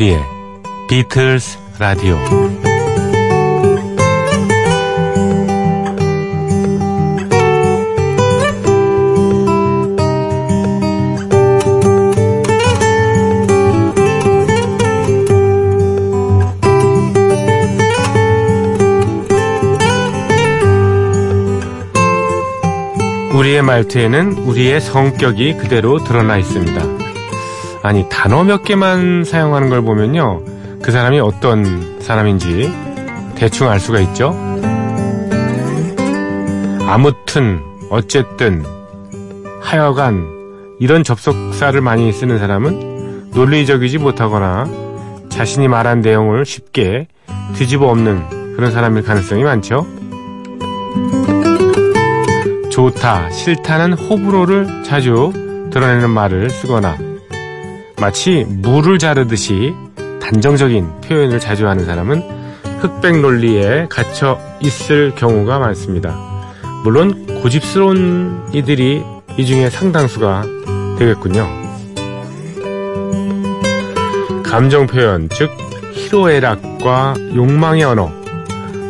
조피디의 비틀스 라디오 우리의 말투에는 우리의 성격이 그대로 드러나 있습니다. 아니, 단어 몇 개만 사용하는 걸 보면요. 그 사람이 어떤 사람인지 대충 알 수가 있죠. 아무튼, 어쨌든, 하여간, 이런 접속사를 많이 쓰는 사람은 논리적이지 못하거나 자신이 말한 내용을 쉽게 뒤집어 엎는 그런 사람일 가능성이 많죠. 좋다, 싫다는 호불호를 자주 드러내는 말을 쓰거나 마치 물을 자르듯이 단정적인 표현을 자주 하는 사람은 흑백 논리에 갇혀 있을 경우가 많습니다. 물론 고집스러운 이들이 이 중에 상당수가 되겠군요. 감정 표현, 즉 희로애락과 욕망의 언어,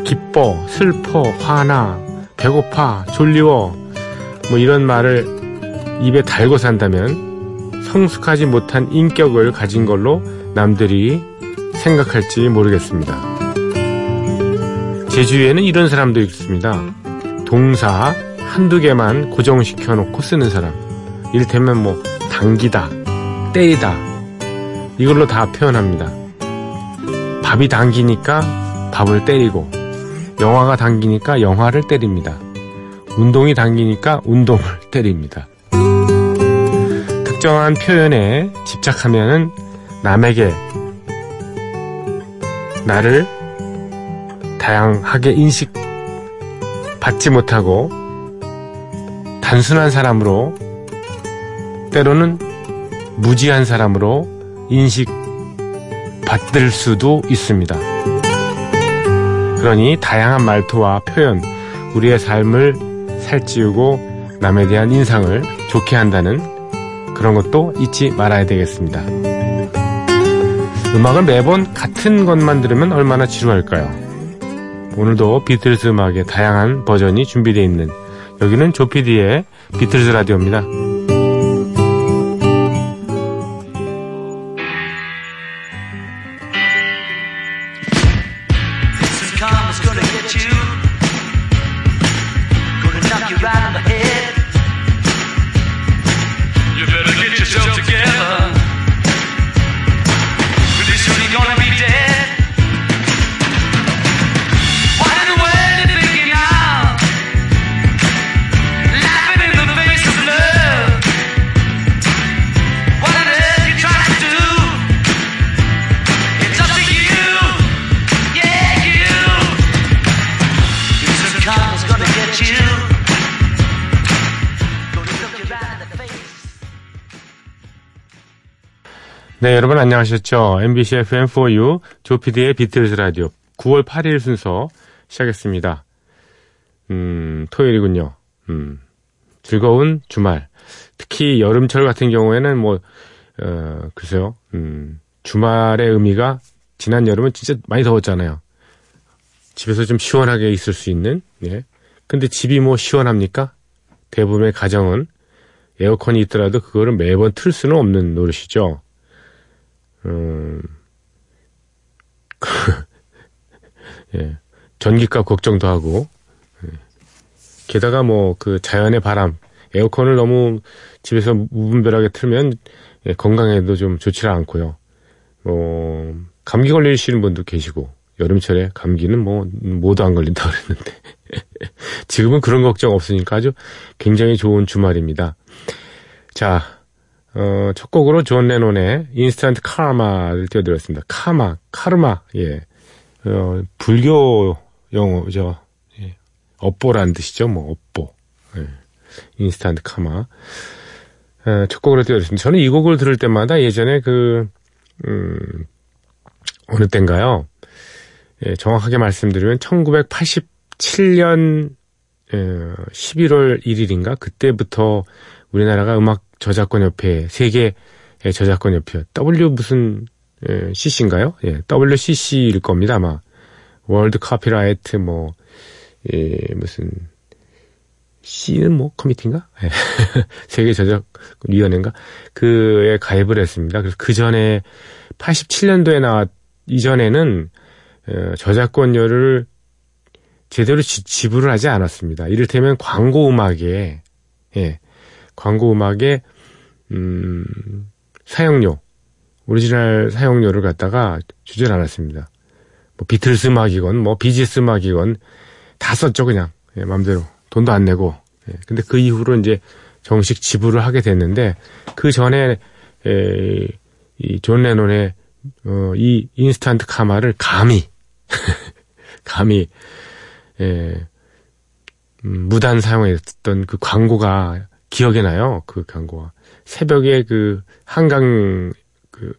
기뻐, 슬퍼, 화나, 배고파, 졸리워, 뭐 이런 말을 입에 달고 산다면 성숙하지 못한 인격을 가진 걸로 남들이 생각할지 모르겠습니다. 제 주위에는 이런 사람도 있습니다. 동사 한두 개만 고정시켜 놓고 쓰는 사람. 이를테면 뭐, 당기다, 때리다. 이걸로 다 표현합니다. 밥이 당기니까 밥을 때리고, 영화가 당기니까 영화를 때립니다. 운동이 당기니까 운동을 때립니다. 특정한 표현에 집착하면은 남에게 나를 다양하게 인식 받지 못하고 단순한 사람으로 때로는 무지한 사람으로 인식 받을 수도 있습니다. 그러니 다양한 말투와 표현, 우리의 삶을 살찌우고 남에 대한 인상을 좋게 한다는 그런 것도 잊지 말아야 되겠습니다. 음악을 매번 같은 것만 들으면 얼마나 지루할까요? 오늘도 비틀즈 음악의 다양한 버전이 준비되어 있는 여기는 조피디의 비틀즈 라디오입니다. 네, 여러분 안녕하셨죠? MBC FM4U 조피디의 비틀즈 라디오 9월 8일 순서 시작했습니다. 음, 토요일이군요. 음, 즐거운 주말. 특히 여름철 같은 경우에는 뭐, 어, 글쎄요, 음, 주말의 의미가 지난 여름은 진짜 많이 더웠잖아요. 집에서 좀 시원하게 있을 수 있는, 예. 근데 집이 뭐 시원합니까? 대부분의 가정은 에어컨이 있더라도 그거를 매번 틀 수는 없는 노릇이죠. 음, 예, 전기값 걱정도 하고, 예. 게다가 뭐 그 자연의 바람, 에어컨을 너무 집에서 무분별하게 틀면 예, 건강에도 좀 좋지 않고요. 뭐 감기 걸리시는 분도 계시고 여름철에 감기는 뭐 모두 안 걸린다 그랬는데 지금은 그런 걱정 없으니까 아주 굉장히 좋은 주말입니다. 자, 어, 첫 곡으로 존 레논의 Instant Karma를 띄워드렸습니다. 카마, 카르마, 예. 어, 불교 용어죠. 예. 업보라는 뜻이죠. 뭐, 업보. 예. Instant Karma. 어, 첫 곡으로 띄워드렸습니다. 저는 이 곡을 들을 때마다 예전에 그, 음, 어느 때인가요? 예, 정확하게 말씀드리면 1987년 11월 1일인가 그때부터 우리나라가 음악 저작권 협회 세계 저작권 협회 W 무슨 예, CC인가요? 예, WCC일 겁니다, 아마. 월드 카피라이트, 뭐, 예, 무슨, C는 뭐, 커미티인가? 예. 세계 저작 위원회인가? 그에 가입을 했습니다. 그래서 그 전에 87년도에 나왔, 이전에는, 어, 저작권료를 제대로 지, 지불을 하지 않았습니다. 이를테면 광고 음악에, 예, 광고 음악에, 음, 사용료, 오리지널 사용료를 갖다가 주질 않았습니다. 뭐 비틀스 음악이건 뭐 비지스 음악이건 다 썼죠 그냥. 예, 마음대로. 돈도 안 내고. 예, 근데 그 이후로 이제 정식 지불을 하게 됐는데 그 전에 에, 이존 레논의 어, 이 인스턴트 카마를 감히 감히 예, 음, 무단 사용했던 그 광고가 기억에 나요. 그 광고가 새벽에 그 한강 그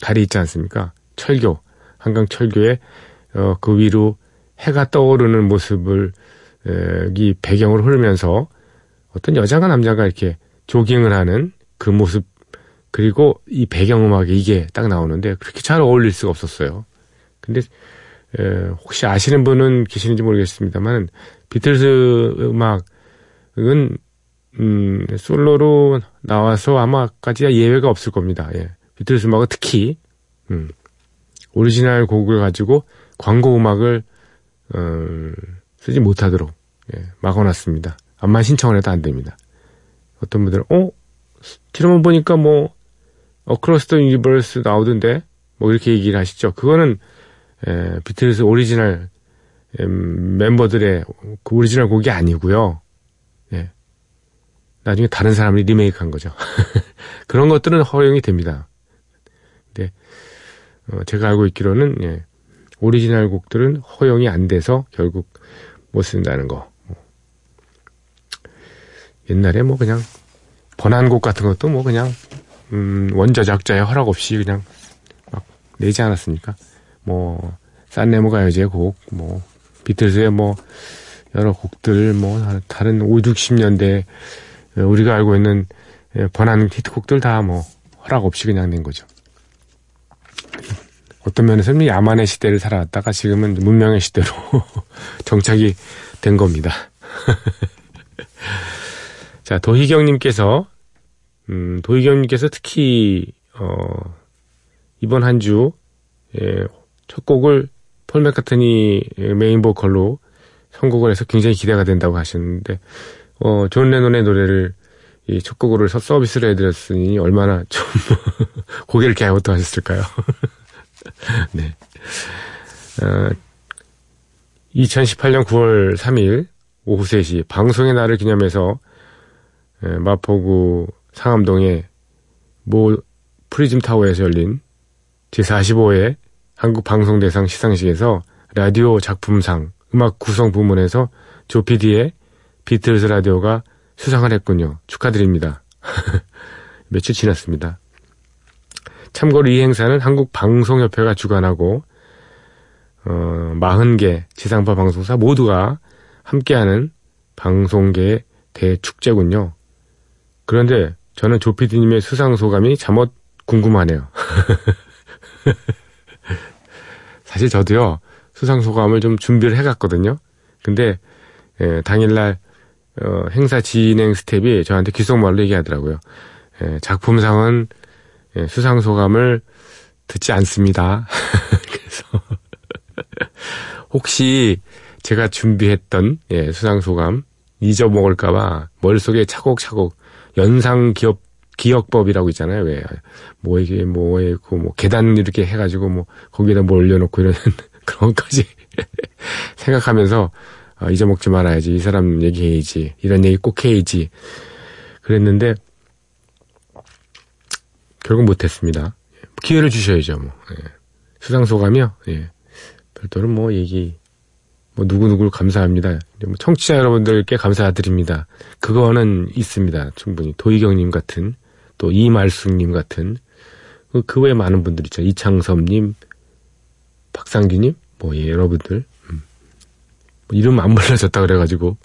다리 있지 않습니까? 철교 한강 철교에 어, 그 위로 해가 떠오르는 모습을 에, 이 배경으로 흐르면서 어떤 여자가 남자가 이렇게 조깅을 하는 그 모습 그리고 이 배경음악이 이게 딱 나오는데 그렇게 잘 어울릴 수가 없었어요. 근데 에, 혹시 아시는 분은 계시는지 모르겠습니다만 비틀즈 음악은 음, 솔로로 나와서 아마까지야 예외가 없을 겁니다. 예. 비틀스 음악은 특히 음, 오리지널 곡을 가지고 광고 음악을 어, 쓰지 못하도록 예, 막아놨습니다. 암만 신청을 해도 안 됩니다. 어떤 분들은 어 지난번 보니까 뭐 Across the Universe 나오던데 뭐 이렇게 얘기를 하시죠. 그거는 에, 비틀스 오리지널 에, 멤버들의 그 오리지널 곡이 아니고요. 예. 나중에 다른 사람이 리메이크한 거죠. 그런 것들은 허용이 됩니다. 근데 어, 제가 알고 있기로는 예, 오리지널 곡들은 허용이 안 돼서 결국 못 쓴다는 거. 옛날에 뭐 그냥 번안곡 같은 것도 뭐 그냥 음, 원저작자의 허락 없이 그냥 막 내지 않았습니까? 뭐 산레모 가요제 곡, 뭐 비틀즈의 뭐 여러 곡들, 뭐 다른 5, 60년대 우리가 알고 있는 예, 번안 히트곡들 다 뭐 허락 없이 그냥 낸 거죠. 어떤 면에서는 야만의 시대를 살아왔다가 지금은 문명의 시대로 정착이 된 겁니다. 자, 도희경님께서, 음, 도희경님께서 특히, 어, 이번 한 주, 예, 첫 곡을 폴 맥카트니 메인 보컬로 선곡을 해서 굉장히 기대가 된다고 하셨는데, 어, 존 레논의 노래를 이 첫 곡으로 서비스를 해드렸으니 얼마나 좀 고개를 갸우뚱 하셨을까요? 네. 어, 2018년 9월 3일 오후 3시 방송의 날을 기념해서 에, 마포구 상암동의 모 프리즘 타워에서 열린 제45회 한국방송대상 시상식에서 라디오 작품상 음악 구성 부문에서 조피디의 비틀즈 라디오가 수상을 했군요. 축하드립니다. 며칠 지났습니다. 참고로 이 행사는 한국방송협회가 주관하고 어, 40개 지상파 방송사 모두가 함께하는 방송계의 대축제군요. 그런데 저는 조피디님의 수상 소감이 잠옷 궁금하네요. 사실 저도요 수상 소감을 좀 준비를 해갔거든요. 근데 예, 당일날 어, 행사 진행 스텝이 저한테 귓속말로 얘기하더라고요. 예, 작품상은 예, 수상 소감을 듣지 않습니다. 그래서 혹시 제가 준비했던 예, 수상 소감 잊어먹을까봐 머릿속에 차곡차곡 연상 기업 기억법이라고 있잖아요. 왜, 뭐, 이게, 뭐, 그, 뭐, 계단 이렇게 해가지고, 뭐, 거기에다 뭐 올려놓고 이러는 그런 것까지 생각하면서, 아, 잊어먹지 말아야지. 이 사람 얘기해야지. 이런 얘기 꼭 해야지. 그랬는데, 결국 못했습니다. 기회를 주셔야죠, 뭐. 예. 수상소감이요? 예. 별도로 뭐, 얘기, 뭐, 누구누구를 감사합니다. 뭐 청취자 여러분들께 감사드립니다. 그거는 있습니다. 충분히. 도희경님 같은, 또 이말숙님 같은, 그, 그 외에 많은 분들 있죠. 이창섭님, 박상규님, 뭐, 예, 여러분들. 음. 뭐 이름 안 불러졌다 그래가지고,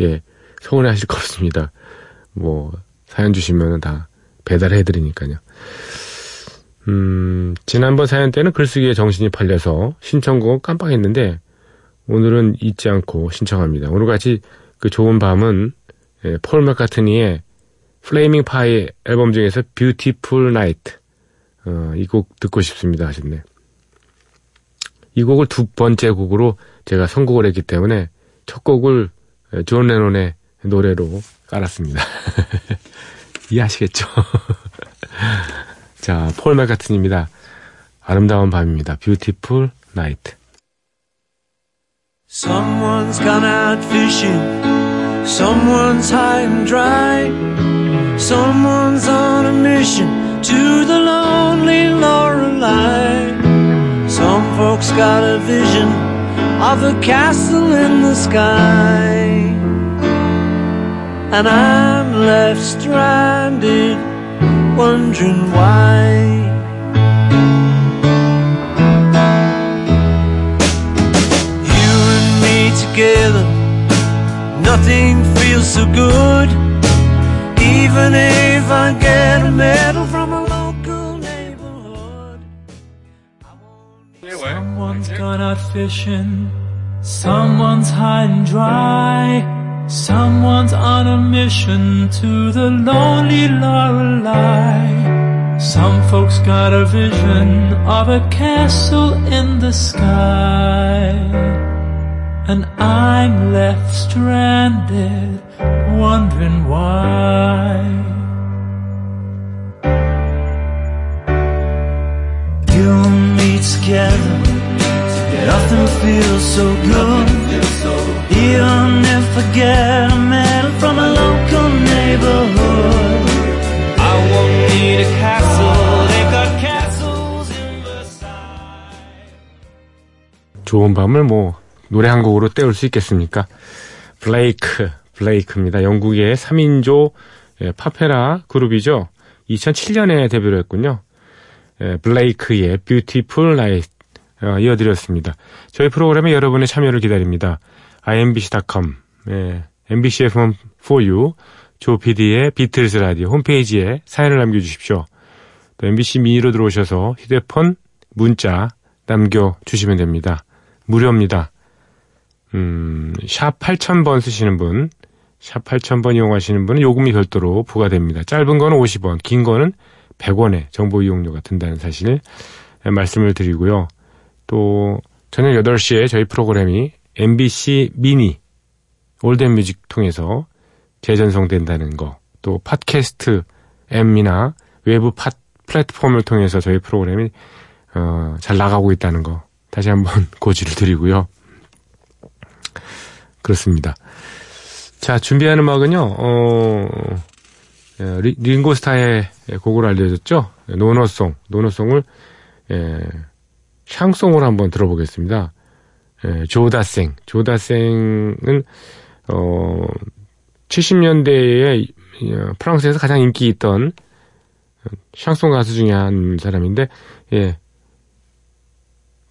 예, 서운해 하실 거 없습니다. 뭐, 사연 주시면 다 배달해드리니까요. 음, 지난번 사연 때는 글쓰기에 정신이 팔려서 신청곡을 깜빡했는데 오늘은 잊지 않고 신청합니다. 오늘같이 그 좋은 밤은 예, 폴 맥카트니의 Flaming Pie 앨범 중에서 Beautiful Night 어, 이 곡 듣고 싶습니다 하셨네. 이 곡을 두 번째 곡으로 제가 선곡을 했기 때문에 첫 곡을 예, 존 레논의 노래로 깔았습니다. 이해하시겠죠? 자, 폴 맥카튼입니다. 아름다운 밤입니다. 뷰티풀 나이트. Someone's gone out fishing. Someone's high and dry. Someone's on a mission to the lonely Lorelei. Some folks got a vision of a castle in the sky. And I'm left stranded, wondering why. You and me together, nothing feels so good. Even if I get a medal from Gone out fishing. Someone's high and dry. Someone's on a mission to the lonely Lorelei. Some folks got a vision of a castle in the sky. And I'm left stranded, wondering why. You and me together, nothing feels so good. Even if I get a medal from a local neighborhood, I won't need a castle. They've got castles in Versailles. 좋은 밤을 뭐 노래 한 곡으로 때울 수 있겠습니까? 블레이크, 블레이크입니다. 영국의 3인조 예, 파페라 그룹이죠. 2007년에 데뷔를 했군요. 예, 블레이크의 Beautiful Night 어, 이어드렸습니다. 저희 프로그램에 여러분의 참여를 기다립니다. imbc.com, 예, MBC FM4U, 조PD의 비틀스 라디오 홈페이지에 사연을 남겨주십시오. 또 MBC 미니로 들어오셔서 휴대폰 문자 남겨주시면 됩니다. 무료입니다. 음, 샵 8000번 쓰시는 분, 샵 8000번 이용하시는 분은 요금이 별도로 부과됩니다. 짧은 거는 50원, 긴 거는 100원의 정보 이용료가 든다는 사실 말씀을 드리고요. 또 저녁 8시에 저희 프로그램이 MBC 미니 올덴 뮤직 통해서 재전송된다는 거, 또 팟캐스트 M이나 외부 팟 플랫폼을 통해서 저희 프로그램이 어, 잘 나가고 있다는 거 다시 한번 고지를 드리고요. 그렇습니다. 자, 준비한 음악은요, 어, 예, 리- 링고스타의 곡을 알려줬죠? 노너송, 노너송을, 예, 샹송으로 한번 들어보겠습니다. 예, 조다생, 조다생은, 어, 70년대에 프랑스에서 가장 인기 있던 샹송 가수 중에 한 사람인데, 예,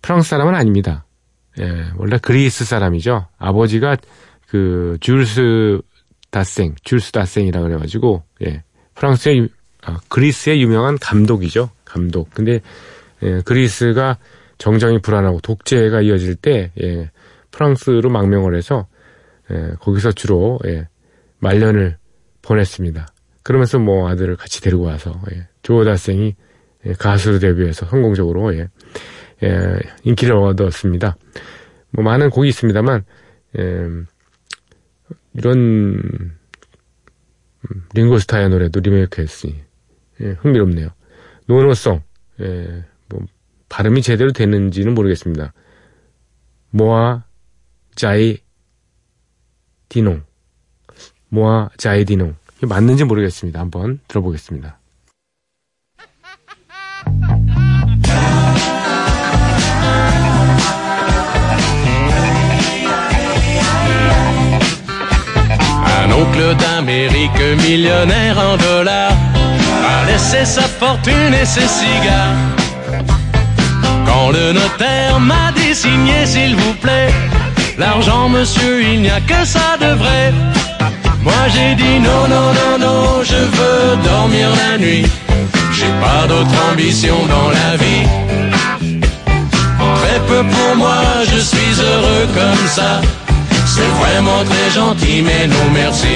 프랑스 사람은 아닙니다. 예, 원래 그리스 사람이죠. 아버지가 그 줄스 다생, 줄스 다생이라 그래가지고 예, 프랑스의 유- 아, 그리스의 유명한 감독이죠. 감독. 근데 예, 그리스가 정정이 불안하고 독재가 이어질 때 예, 프랑스로 망명을 해서 예, 거기서 주로 예, 말년을 보냈습니다. 그러면서 뭐 아들을 같이 데리고 와서 예, 조 다생이 예, 가수로 데뷔해서 성공적으로 예, 예, 인기를 얻었습니다. 뭐 많은 곡이 있습니다만 예, 이런 음, 링고스타의 노래도 리메이크했으니 예, 흥미롭네요. 노노송 예, 뭐 발음이 제대로 되는지는 모르겠습니다. 모아 자이 디농 모아 자이 디농 맞는지 모르겠습니다. 한번 들어보겠습니다. Un oncle d'Amérique millionnaire en dollars a laissé sa fortune et ses cigares. Le notaire m'a dit signer s'il vous plaît, l'argent monsieur il n'y a que ça de vrai. Moi j'ai dit non non non non, je veux dormir la nuit. J'ai pas d'autre ambition dans la vie. Très peu pour moi, je suis heureux comme ça. C'est vraiment très gentil, mais non merci.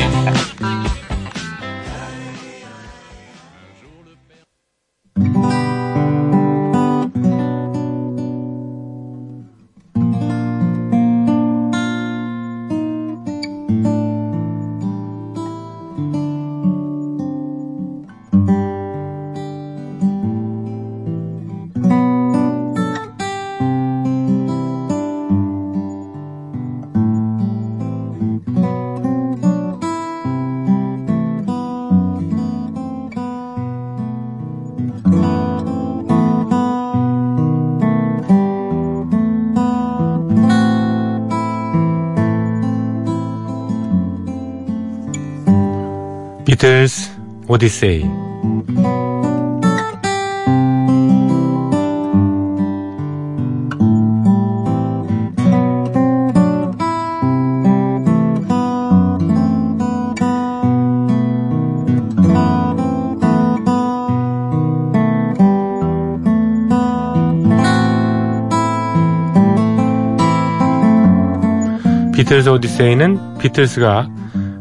비틀스 오디세이 비틀스 오디세이는 비틀스가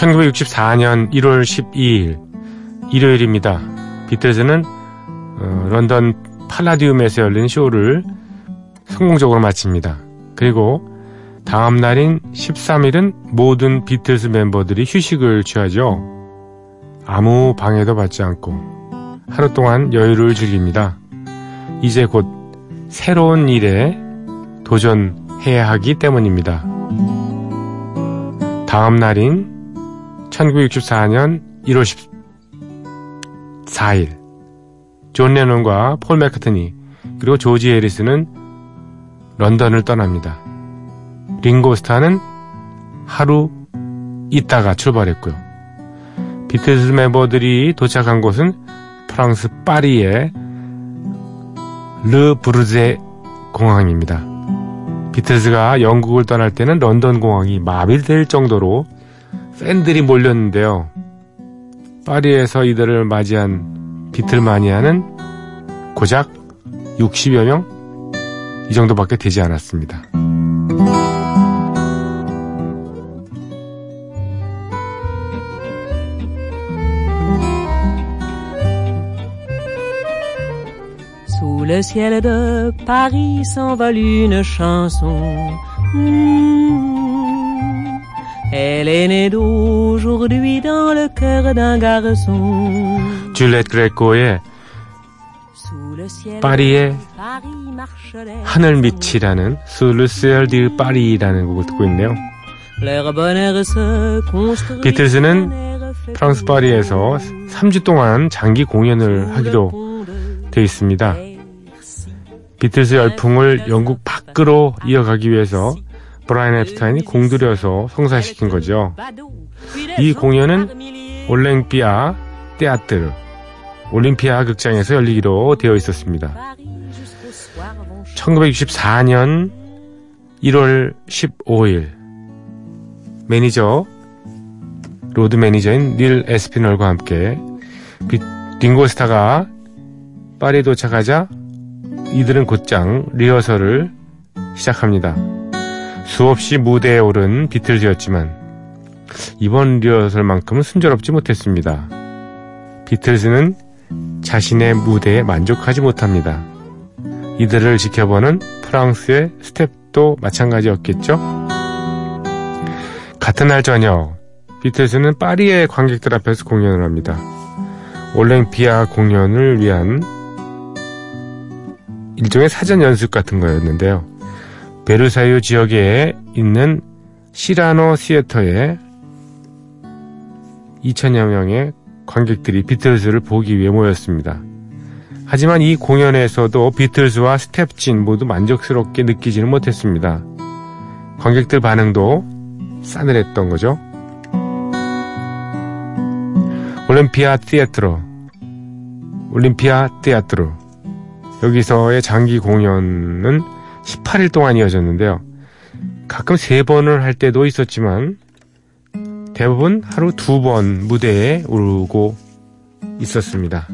1964년 1월 12일 일요일입니다. 비틀즈는 어, 런던 팔라디움에서 열린 쇼를 성공적으로 마칩니다. 그리고 다음 날인 13일은 모든 비틀즈 멤버들이 휴식을 취하죠. 아무 방해도 받지 않고 하루 동안 여유를 즐깁니다. 이제 곧 새로운 일에 도전해야 하기 때문입니다. 다음 날인 1964년 1월 14일 존 레논과 폴 맥카트니 그리고 조지 해리스는 런던을 떠납니다. 링고 스타는 하루 있다가 출발했고요. 비틀스 멤버들이 도착한 곳은 프랑스 파리의 르 부르제 공항입니다. 비틀즈가 영국을 떠날 때는 런던 공항이 마비될 정도로 팬들이 몰렸는데요. 파리에서 이들을 맞이한 비틀마니아는 고작 60여 명? 이 정도밖에 되지 않았습니다. Elle est née d'aujourd'hui dans le cœur d'un garçon. 줄렛 그레코의 파리의 하늘. 밑이라는 술루스엘 디 파리라는 곡을 듣고 있네요. 비틀즈는 프랑스 파리에서 3주 동안 장기 공연을 하기로 돼 있습니다. 비틀즈 열풍을 영국 밖으로 이어가기 위해서 브라이언 엡스타인이 공들여서 성사시킨 거죠. 이 공연은 Olympia Théâtre 올림피아 극장에서 열리기로 되어 있었습니다. 1964년 1월 15일 매니저 로드 매니저인 닐 아스피널과 함께 비- 링고스타가 파리에 도착하자 이들은 곧장 리허설을 시작합니다. 수없이 무대에 오른 비틀즈였지만 이번 리허설만큼은 순조롭지 못했습니다. 비틀즈는 자신의 무대에 만족하지 못합니다. 이들을 지켜보는 프랑스의 스텝도 마찬가지였겠죠? 같은 날 저녁, 비틀즈는 파리의 관객들 앞에서 공연을 합니다. 올랭피아 공연을 위한 일종의 사전 연습 같은 거였는데요. 베르사유 지역에 있는 시라노 시애터에 2천여 명의 관객들이 비틀즈를 보기 위해 모였습니다. 하지만 이 공연에서도 비틀즈와 스텝진 모두 만족스럽게 느끼지는 못했습니다. 관객들 반응도 싸늘했던 거죠. 올림피아 티에트로 올림피아 티에트로 여기서의 장기 공연은 18일 동안 이어졌는데요. 가끔 세 번을 할 때도 있었지만 대부분 하루 두 번 무대에 오르고 있었습니다.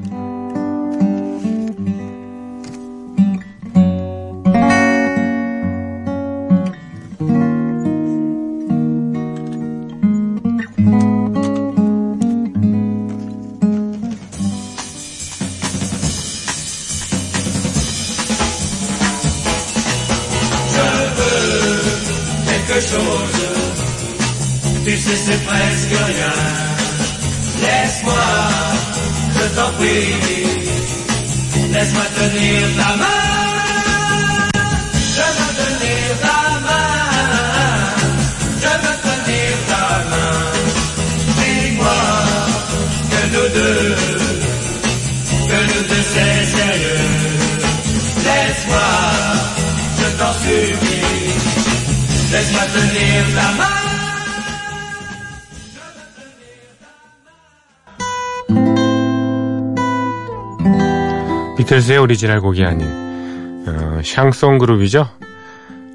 오리지널 곡이 아닌 어, 샹송 그룹이죠.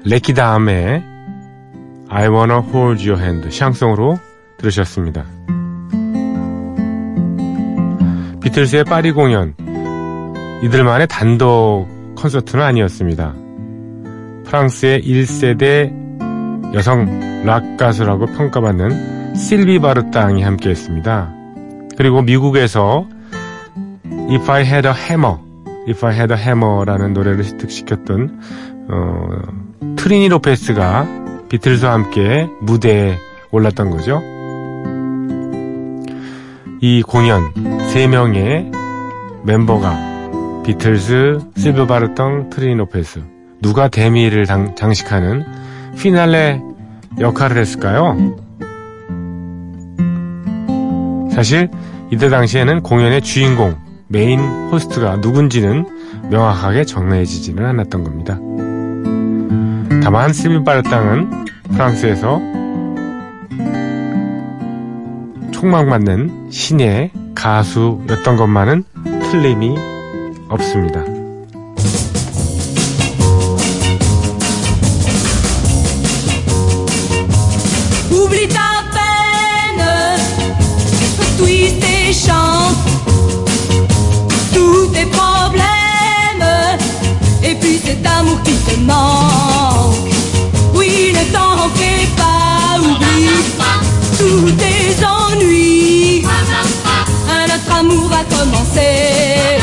레키 다음에 I Wanna Hold Your Hand 샹송으로 들으셨습니다. 비틀즈의 파리 공연 이들만의 단독 콘서트는 아니었습니다. 프랑스의 1세대 여성 락 가수라고 평가받는 실비 바르땅이 함께했습니다. 그리고 미국에서 If I Had a Hammer, If I Had a Hammer라는 노래를 히트시켰던 어, 트리니 로페스가 비틀즈와 함께 무대에 올랐던 거죠. 이 공연 세 명의 멤버가 비틀즈, 실비 바르땅, 트리니 로페스 누가 대미를 당- 장식하는 피날레 역할을 했을까요? 사실 이때 당시에는 공연의 주인공 메인 호스트가 누군지는 명확하게 정해지지는 않았던 겁니다. 다만 실비 바르땅은 프랑스에서 촉망받는 신의 가수였던 것만은 틀림이 없습니다. Oui, ne t'en fais pas, oublie tous tes ennuis. Un autre amour va commencer,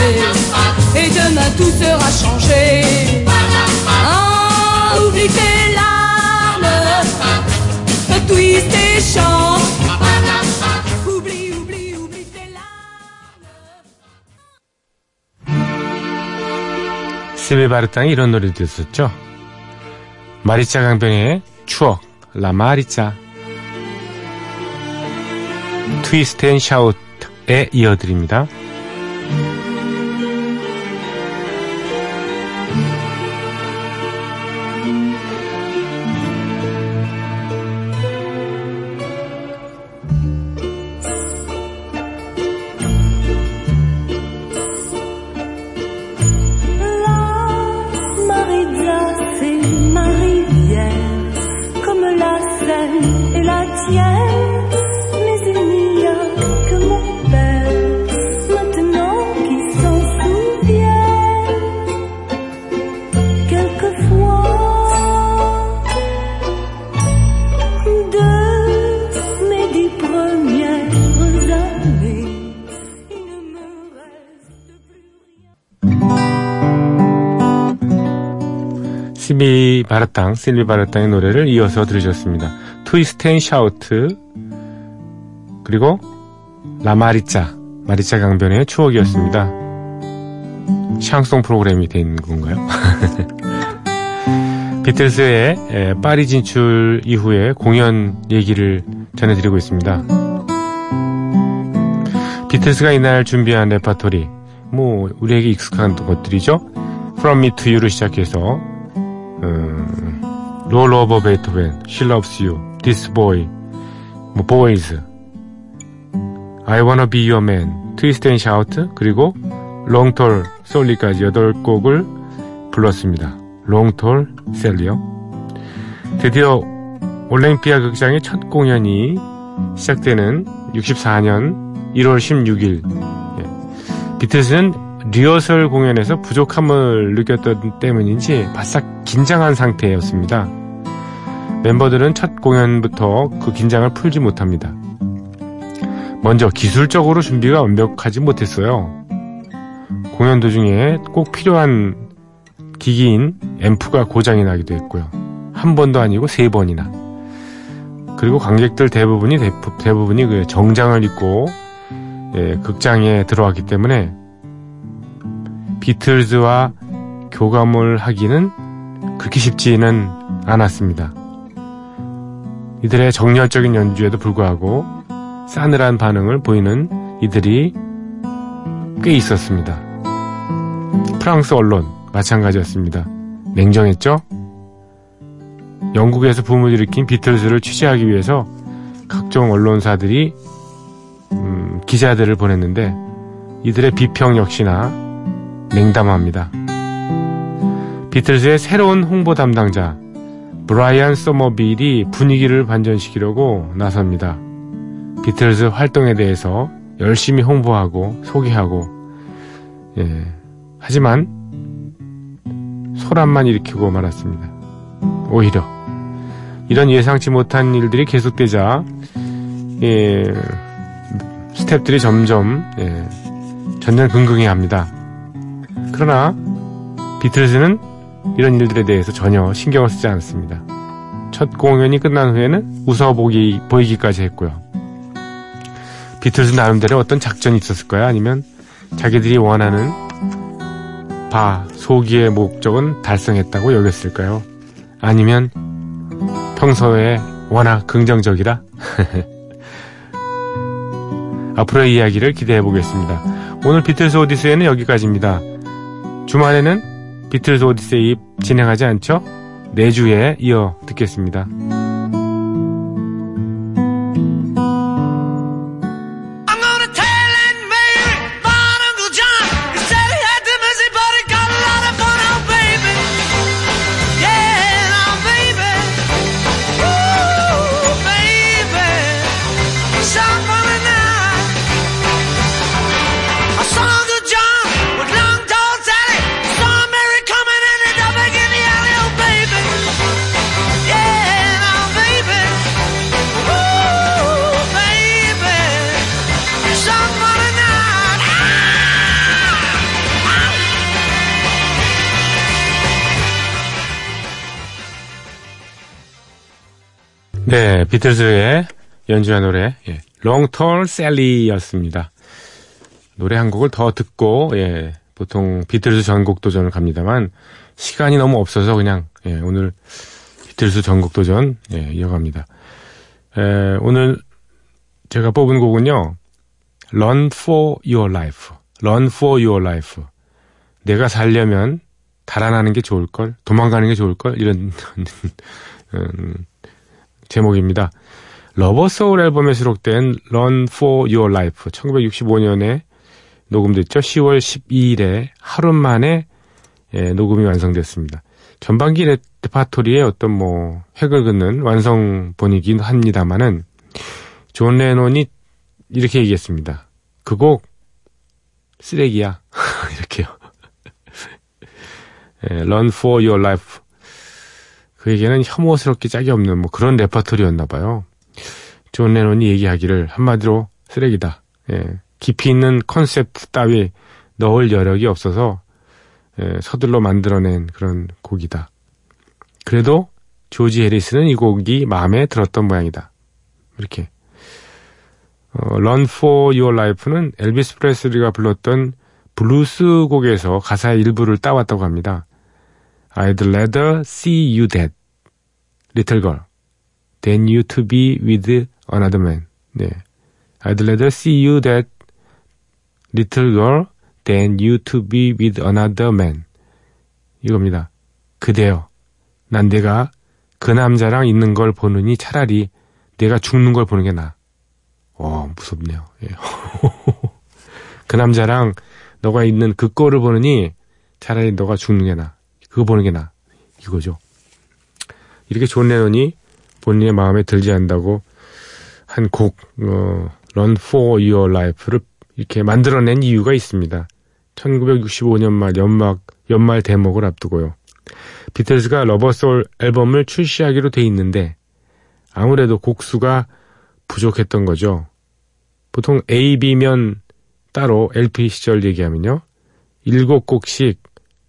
et demain tout sera changé. Ah, oublie tes larmes twist et chante. 실비 바르땅이 이런 노래도 있었죠. 마리짜 강변의 추억, La Maritza. Twist and Shout에 이어드립니다. 바르땅, 실비 바르땅의 노래를 이어서 들으셨습니다. Twist and Shout, 그리고 La Maritza, 강변의 추억이었습니다. 샹송 프로그램이 된 건가요? 비틀스의 에, 파리 진출 이후에 공연 얘기를 전해드리고 있습니다. 비틀스가 이날 준비한 레파토리 뭐 우리에게 익숙한 것들이죠. From Me to You를 시작해서 음, Roll Over Beethoven, She Loves You, This Boy, 뭐 Boys, I Wanna Be Your Man, 그리고 Tall Solly까지 8곡을 불렀습니다. Tall Sally 드디어 올랭피아 극장의 첫 공연이 시작되는 64년 1월 16일 예. 비틀스는 리허설 공연에서 부족함을 느꼈던 때문인지 바싹 긴장한 상태였습니다. 멤버들은 첫 공연부터 그 긴장을 풀지 못합니다. 먼저 기술적으로 준비가 완벽하지 못했어요. 공연 도중에 꼭 필요한 기기인 앰프가 고장이 나기도 했고요. 한 번도 아니고 세 번이나. 그리고 관객들 대부분이 대부, 분이그 정장을 입고 예, 극장에 들어왔기 때문에 비틀즈와 교감을 하기는 그렇게 쉽지는 않았습니다. 이들의 정열적인 연주에도 불구하고 싸늘한 반응을 보이는 이들이 꽤 있었습니다. 프랑스 언론 마찬가지였습니다. 냉정했죠? 영국에서 붐을 일으킨 비틀즈를 취재하기 위해서 각종 언론사들이 음, 기자들을 보냈는데 이들의 비평 역시나 냉담합니다. 비틀즈의 새로운 홍보 담당자 브라이언 서머빌이 분위기를 반전시키려고 나섭니다. 비틀즈 활동에 대해서 열심히 홍보하고 소개하고 예, 하지만 소란만 일으키고 말았습니다. 오히려 이런 예상치 못한 일들이 계속되자 예, 스탭들이 점점 예, 전전긍긍해합니다. 그러나 비틀즈는 이런 일들에 대해서 전혀 신경을 쓰지 않았습니다. 첫 공연이 끝난 후에는 웃어 보기, 보이기까지 했고요. 비틀즈 나름대로 어떤 작전이 있었을까요? 아니면 자기들이 원하는 바, 소기의 목적은 달성했다고 여겼을까요? 아니면 평소에 워낙 긍정적이라? 앞으로의 이야기를 기대해 보겠습니다. 오늘 비틀스 오디세이는 여기까지입니다. 주말에는 비틀스 오디세이 진행하지 않죠? 내주에 이어 듣겠습니다. 네, 비틀즈의 연주한 노래, 예, Tall Sally였습니다. 노래 한 곡을 더 듣고, 예, 보통 비틀즈 전곡 도전을 갑니다만, 시간이 너무 없어서 그냥, 예, 오늘 비틀즈 전곡 도전, 예, 이어갑니다. 에, 오늘 제가 뽑은 곡은요, Run for Your Life. Run for Your Life. 내가 살려면 달아나는 게 좋을 걸, 도망가는 게 좋을 걸, 이런, 음, 제목입니다. Rubber Soul 앨범에 수록된 Run for Your Life 1965년에 녹음됐죠. 10월 12일에 하루 만에 예, 녹음이 완성됐습니다. 전반기 레파토리의 어떤 뭐 획을 긋는 완성본이긴 합니다만은 존 레논이 이렇게 얘기했습니다. 그 곡 쓰레기야 이렇게요. 예, Run for Your Life 그에게는 혐오스럽게 짝이 없는 뭐 그런 레퍼토리였나 봐요. 존 레논이 얘기하기를 한마디로 쓰레기다. 예, 깊이 있는 컨셉트 따위 넣을 여력이 없어서 예, 서둘러 만들어낸 그런 곡이다. 그래도 조지 해리슨은 이 곡이 마음에 들었던 모양이다. 이렇게. 어, Run for Your Life는 엘비스 프레슬리가 불렀던 블루스 곡에서 가사의 일부를 따왔다고 합니다. I'd rather see you dead, little girl, than you to be with another man. 네. I'd rather see you dead, little girl, than you to be with another man. 이겁니다. 그대여. 난 내가 그 남자랑 있는 걸 보느니 차라리 내가 죽는 걸 보는 게 나아. 어, 무섭네요. 예. 그 남자랑 너가 있는 그 꼴을 보느니 차라리 너가 죽는 게 나아. 그거 보는 게 나아. 이거죠. 이렇게 존 레논이 본인의 마음에 들지 않는다고 한 곡, 어, Run for Your Life를 이렇게 만들어낸 이유가 있습니다. 1965년 말 연막, 연말 대목을 앞두고요. 비틀즈가 Rubber Soul 앨범을 출시하기로 돼 있는데 아무래도 곡수가 부족했던 거죠. 보통 A, B면 따로 LP 시절 얘기하면요. 7곡씩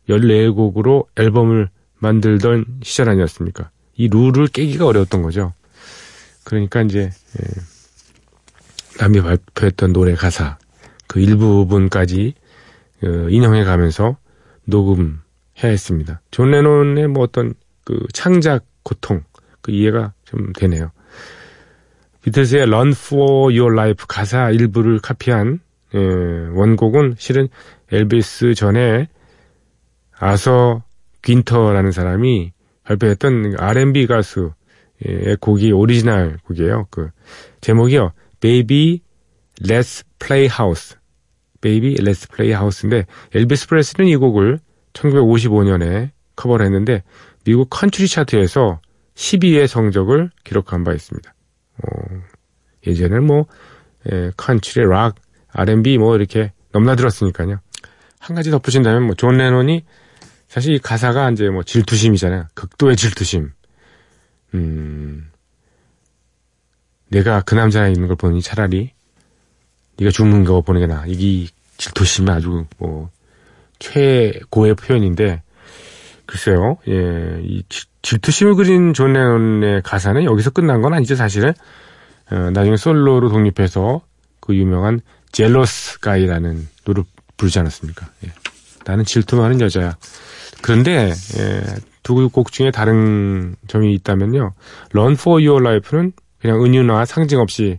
14곡으로 앨범을 만들던 시절 아니었습니까? 이 룰을 깨기가 어려웠던 거죠. 그러니까 이제 예, 남이 발표했던 노래 가사 그 일부분까지 어, 인용해 가면서 녹음해야 했습니다. 존 레논의 뭐 어떤 그 창작 고통 그 이해가 좀 되네요. 비틀스의 Run for Your Life 가사 일부를 카피한 예, 원곡은 실은 엘비스 전에 아서 귄터라는 사람이 발표했던 R&B 가수의 곡이 오리지널 곡이에요. 그 제목이요. Baby Let's Play House. Baby Let's Play House인데 엘비스 프레슬리는 이 곡을 1955년에 커버를 했는데 미국 컨트리 차트에서 12위의 성적을 기록한 바 있습니다. 어, 예전에는 뭐 예, 컨트리, 락, R&B 뭐 이렇게 넘나들었으니까요. 한 가지 덧붙인다면 뭐 존 레논이 사실 이 가사가 이제 뭐 질투심이잖아요. 극도의 질투심. 음, 내가 그 남자랑 있는 걸 보니 차라리 네가 죽는 거 보는 게 나아. 이게 질투심이 아주 뭐 최고의 표현인데 글쎄요. 예, 이 질- 질투심을 그린 존 레논의 가사는 여기서 끝난 건 아니죠, 사실은. 어, 나중에 솔로로 독립해서 그 유명한 Jealous Guy라는 노래를 부르지 않았습니까? 예. 나는 질투 많은 여자야. 그런데 예, 두 곡 중에 다른 점이 있다면요. Run for Your Life는 그냥 은유나 상징 없이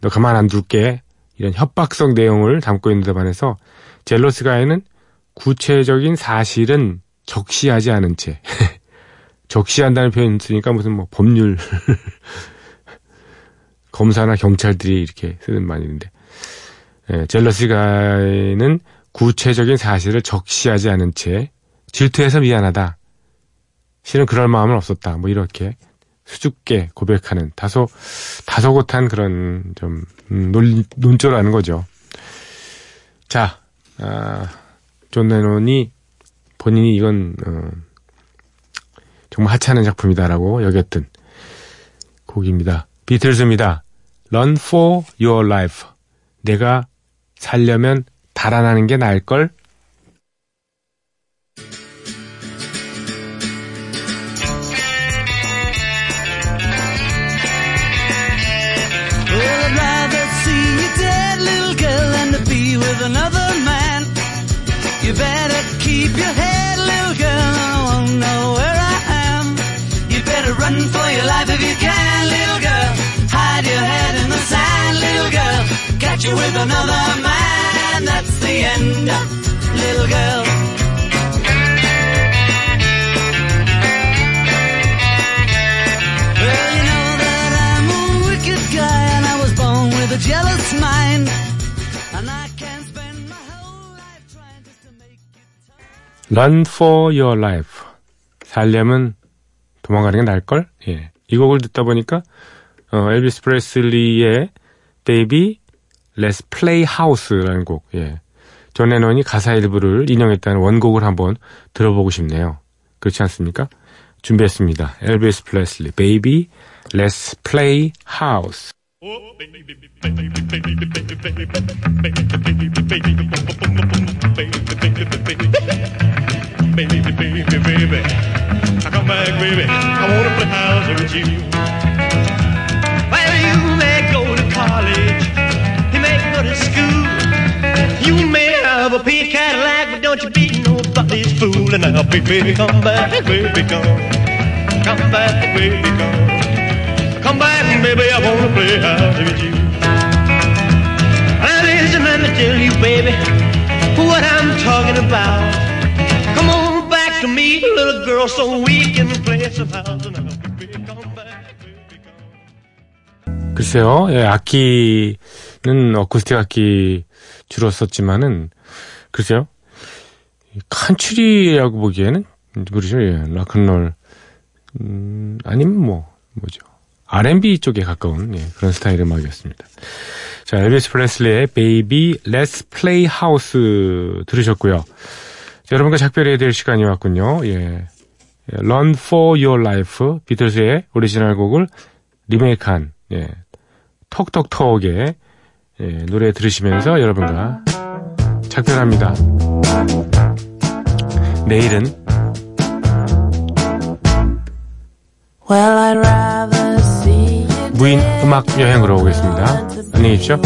너 가만 안 둘게 이런 협박성 내용을 담고 있는 데 반해서 젤러스 가이는 구체적인 사실은 적시하지 않은 채 적시한다는 표현 쓰니까 무슨 뭐 법률 검사나 경찰들이 이렇게 쓰는 말인데 예, 젤러스 가이는 구체적인 사실을 적시하지 않은 채 질투해서 미안하다. 실은 그럴 마음은 없었다. 뭐 이렇게 수줍게 고백하는 다소 다소곳한 그런 좀 음, 논, 논조라는 거죠. 자, 아, 존 레논이 본인이 이건 어, 정말 하찮은 작품이다라고 여겼던 곡입니다. 비틀즈입니다. Run for your life. 내가 살려면 달아나는 게 나을 걸? Catch you with another man, that's the end, little girl. Well, you know that I'm a wicked guy and I was born with a jealous mind. And I can't spend my whole life trying just to make you Run for your life. 살려면 도망가는 게 나을걸? 예. 이 곡을 듣다 보니까, 어, 엘비스 프레슬리의 Baby, Let's Play House라는 곡, 예. 존 레논이 가사 일부를 인용했다는 원곡을 한번 들어보고 싶네요. 그렇지 않습니까? 준비했습니다. 엘비스 프레슬리, Baby, Let's Play House. Baby, baby, baby. I come back, baby. I wanna play house with you. Well, you school. You may have a pink Cadillac, but don't you be nobody's fool. And now, baby, come back, baby, come. Come back, baby, come. Come back, baby, I wanna play house with you. Now listen, let me tell you, baby, what I'm talking about. Come on back to me, little girl, so we can play some house and house. Baby, come back, baby, come 글쎄요, 예, 악기 는 어쿠스틱 악기 주로 썼지만은, 글쎄요, 이 칸츄리라고 보기에는, 모르죠, 예, 락큰롤, 음, 아니면 뭐, 뭐죠. R&B 쪽에 가까운, 예, 그런 스타일의 음악이었습니다. 자, 엘비스 프레슬리의 Baby Let's Play House 들으셨고요. 자, 여러분과 작별해야 될 시간이 왔군요. 예. 예, Run for Your Life, 비틀스의 오리지널 곡을 리메이크한, 예, 톡톡톡의 예, 노래 들으시면서 여러분과 작별합니다. 내일은 Well, 무인 음악 여행으로 오겠습니다. 안녕히 계십시오.